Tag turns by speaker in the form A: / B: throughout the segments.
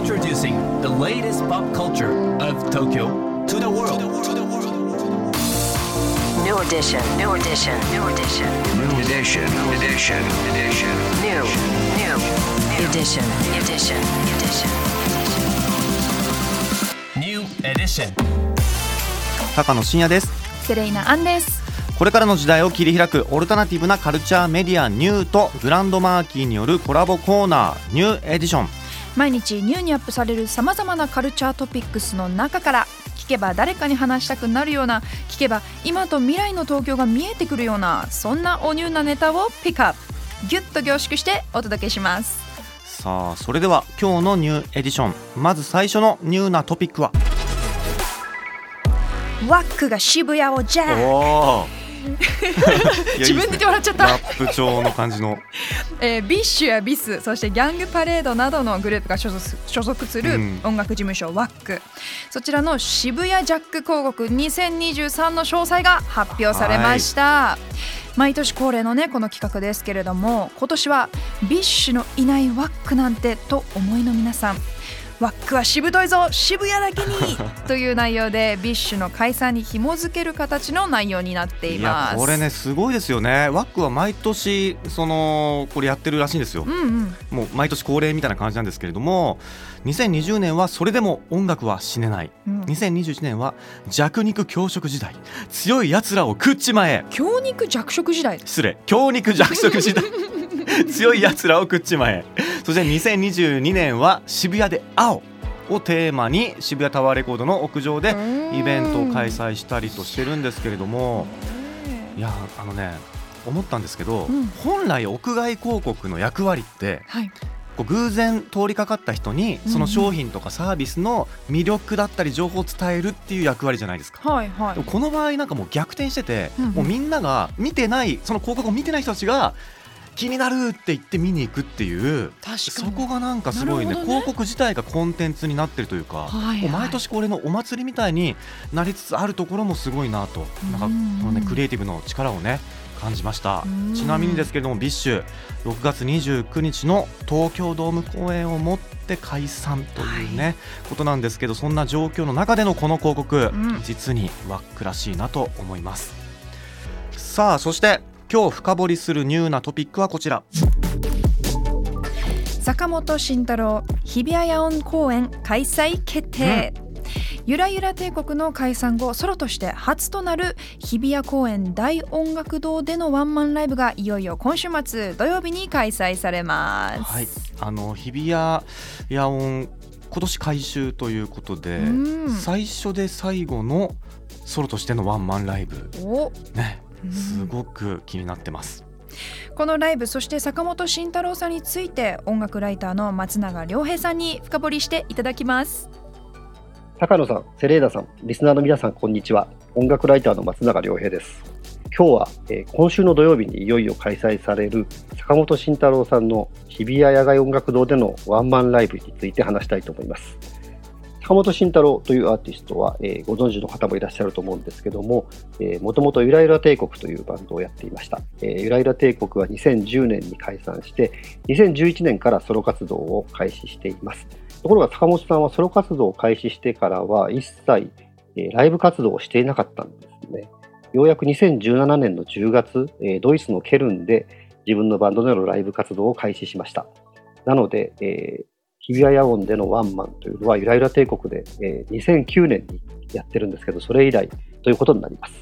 A: Introducing the latest pop culture of Tokyo to the world.
B: New edition, new edition, new edition.
C: New edition, new edition, edition.
B: New, new, edition, edition, edition.
A: New edition.
D: 高野真也です
E: セレイナアンです
D: これからの時代を切り開くオルタナティブなカルチャーメディアニューとグランドマーキーによるコラボコーナーニューエディション
E: 毎日ニューにアップされるさまざまなカルチャートピックスの中から聞けば誰かに話したくなるような聞けば今と未来の東京が見えてくるようなそんなおニューなネタをピックアップ。ギュッと凝縮してお届けします
D: さあそれでは今日のニューエディション。まず最初のニューなトピックは？
E: WACK が渋谷をジャック。
D: おお
E: 自分で笑っちゃった。
D: ラップ調の感じの。
E: えー BiSH や BiS そして GANG PARADE などのグループが所属所属する
D: うん。
E: 音楽事務所 WAC、そちらの渋谷ジャック広告2023の詳細が発表されました、毎年恒例のねこの企画ですけれども今年はビッシュのいない WAC なんてと思いの皆さん WACK はしぶといぞ渋谷だけにという内容で BiSH の解散に紐づける形の内容になってい
D: い
E: ます。
D: やこれねすごいですよね。ワックは毎年そのこれやってるらしいんですよ。
E: うんうん。
D: もう毎年恒例みたいな感じなんですけれども2020年はそれでも音楽は死ねない。
E: うん。
D: 2021年は弱肉強食時代。強い奴らを食っちまえ。
E: 強肉弱食時代。
D: 失礼。強肉弱食時代 強い奴らを食っちまえ。そして2022年は渋谷で青をテーマに渋谷タワーレコードの屋上でイベントを開催したりとしてるんですけれどもいやあのね思ったんですけど、
E: うん。
D: 本来屋外広告の役割って
E: はい。
D: こう偶然通りかかった人にその商品とかサービスの魅力だったり情報を伝えるっていう役割じゃないですか。
E: はいはい。
D: この場合なんかもう逆転してて、
E: うんうん。
D: もうみんなが見てないその広告を見てない人たちが気になるって言って見に行くっていう
E: 確
D: そこがなんかすごいね
E: ね。
D: 広告自体がコンテンツになってるというか、
E: はいはい。
D: もう毎年これのお祭りみたいになりつつあるところもすごいなと。なんかこ
E: うん
D: のねクリエイティブの力をね感じました。
E: うん。
D: ちなみにですけれども BiSH 6月29日の東京ドーム公演をもって解散というね、ことなんですけどそんな状況の中でのこの広告、
E: ん。
D: 実に WACK らしいなと思います。さあそして今日深掘りするニューなトピックはこちら。
E: 坂本慎太郎日比谷野音公演開催決定、ゆらゆら帝国の解散後ソロとして初となる日比谷公演大音楽堂でのワンマンライブがいよいよ今週末土曜日に開催されます、
D: はい、あの日比谷野音今年改修ということで、
E: うん。
D: 最初で最後のソロとしてのワンマンライブ。
E: お。
D: ね。
E: うん
D: すごく気になってます。
E: このライブそして坂本慎太郎さんについて音楽ライターの松永良平さんに深掘りしていただきます
F: 高野さん、セレーダさん、リスナーの皆さん、こんにちは。音楽ライターの松永良平です。今日は、えー今週の土曜日にいよいよ開催される坂本慎太郎さんの日比谷野外音楽堂でのワンマンライブについて話したいと思います。坂本慎太郎というアーティストは、えーご存知の方もいらっしゃると思うんですけども、もともとゆらゆら帝国というバンドをやっていました。えーゆらゆら帝国は2010年に解散して、2011年からソロ活動を開始しています。ところが坂本さんはソロ活動を開始してからは一切、えーライブ活動をしていなかったんですね。ようやく2017年の10月、えードイツのケルンで自分のバンドでのライブ活動を開始しました。なので、えー日比谷野音でのワンマンというのはゆらゆら帝国で、えー2009年にやってるんですけど、それ以来ということになります。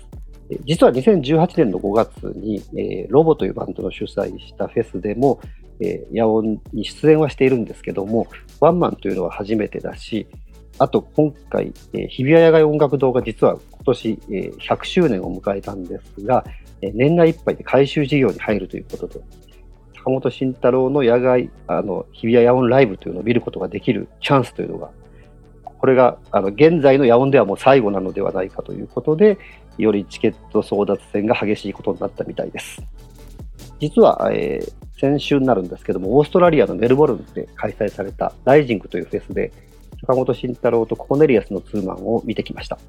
F: え実は2018年の5月に、えーロボというバンドの主催したフェスでも、えー野音に出演はしているんですけども、ワンマンというのは初めてだし、あと今回、えー日比谷野外音楽堂が実は今年、えー100周年を迎えたんですが、えー年内いっぱいで改修事業に入るということで、坂本慎太郎の野外、あの日比谷野音ライブというのを見ることができるチャンスというのが、これがあの現在の野音ではもう最後なのではないかということで、よりチケット争奪戦が激しいことになったみたいです。実は、えー先週になるんですけども、オーストラリアのメルボルンで開催された RISING というフェスで、坂本慎太郎とコーネリアスのツーマンを見てきました。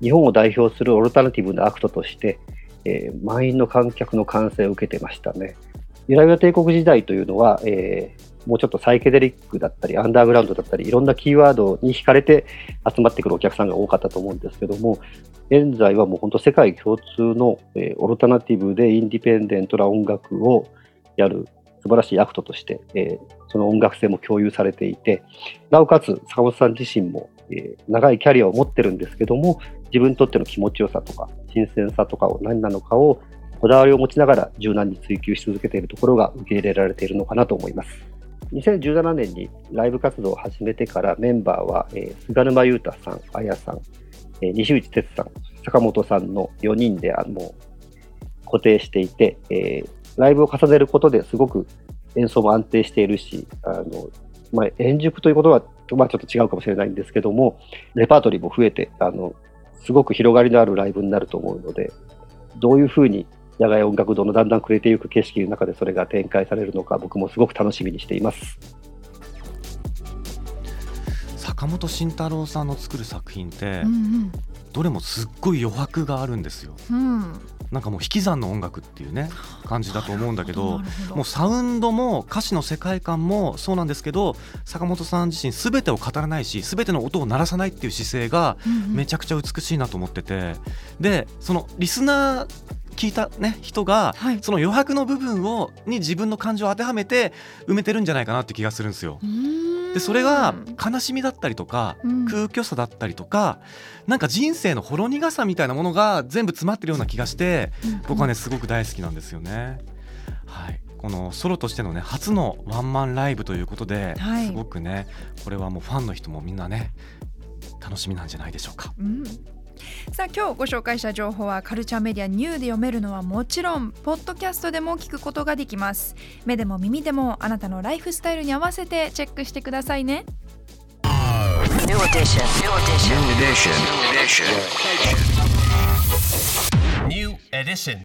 F: 日本を代表するオルタナティブなアクトとして、えー満員の観客の歓声を受けてましたね。ゆらゆら帝国時代というのは、えーもうちょっとサイケデリックだったり、アンダーグラウンドだったり、いろんなキーワードに惹かれて集まってくるお客さんが多かったと思うんですけども、現在はもう本当世界共通の、えーオルタナティブでインディペンデントな音楽をやる素晴らしいアクトとして、えーその音楽性も共有されていて、なおかつ坂本さん自身も、えー長いキャリアを持ってるんですけども、自分にとっての気持ちよさとか、新鮮さとかを何なのかをこだわりを持ちながら柔軟に追求し続けているところが受け入れられているのかなと思います。2017年にライブ活動を始めてからメンバーは、えー菅沼優太さん、綾さん、えー西内哲さん、坂本さんの4人であの固定していて、えーライブを重ねることですごく演奏も安定しているし、あのまあ、円熟ということは、まあ、ちょっと違うかもしれないんですけども、レパートリーも増えて、あのすごく広がりのあるライブになると思うので、どういうふうに野外音楽堂のだんだん暮れていく景色の中でそれが展開されるのか、僕もすごく楽しみにしています。
D: 坂本慎太郎さんの作る作品って、
E: うん
D: どれもすっごい余白があるんですよ。
E: うん。うん
D: なんかもう引き算の音楽っていうね感じだと思うんだけど。もうサウンドも歌詞の世界観もそうなんですけど坂本さん自身全てを語らないし全ての音を鳴らさないっていう姿勢が
E: うんうん。
D: めちゃくちゃ美しいなと思ってて。でそのリスナー聞いた、ね、人が
E: はい。
D: その余白の部分をに自分の感情を当てはめて埋めてるんじゃないかなって気がするんですよ。でそれが悲しみだったりとか
E: うん。
D: 空虚さだったりとかなんか人生のほろ苦さみたいなものが全部詰まってるような気がして僕はねすごく大好きなんですよね。はい。このソロとしてのね初のワンマンライブということで、
E: はい。
D: すごくねこれはもうファンの人もみんなね楽しみなんじゃないでしょうか。
E: うんさあ今日ご紹介した情報はカルチャーメディアニューで読めるのはもちろんポッドキャストでも聞くことができます目でも耳でもあなたのライフスタイルに合わせてチェックしてくださいね
B: New edition. New edition.
C: New edition. New edition.
A: New edition.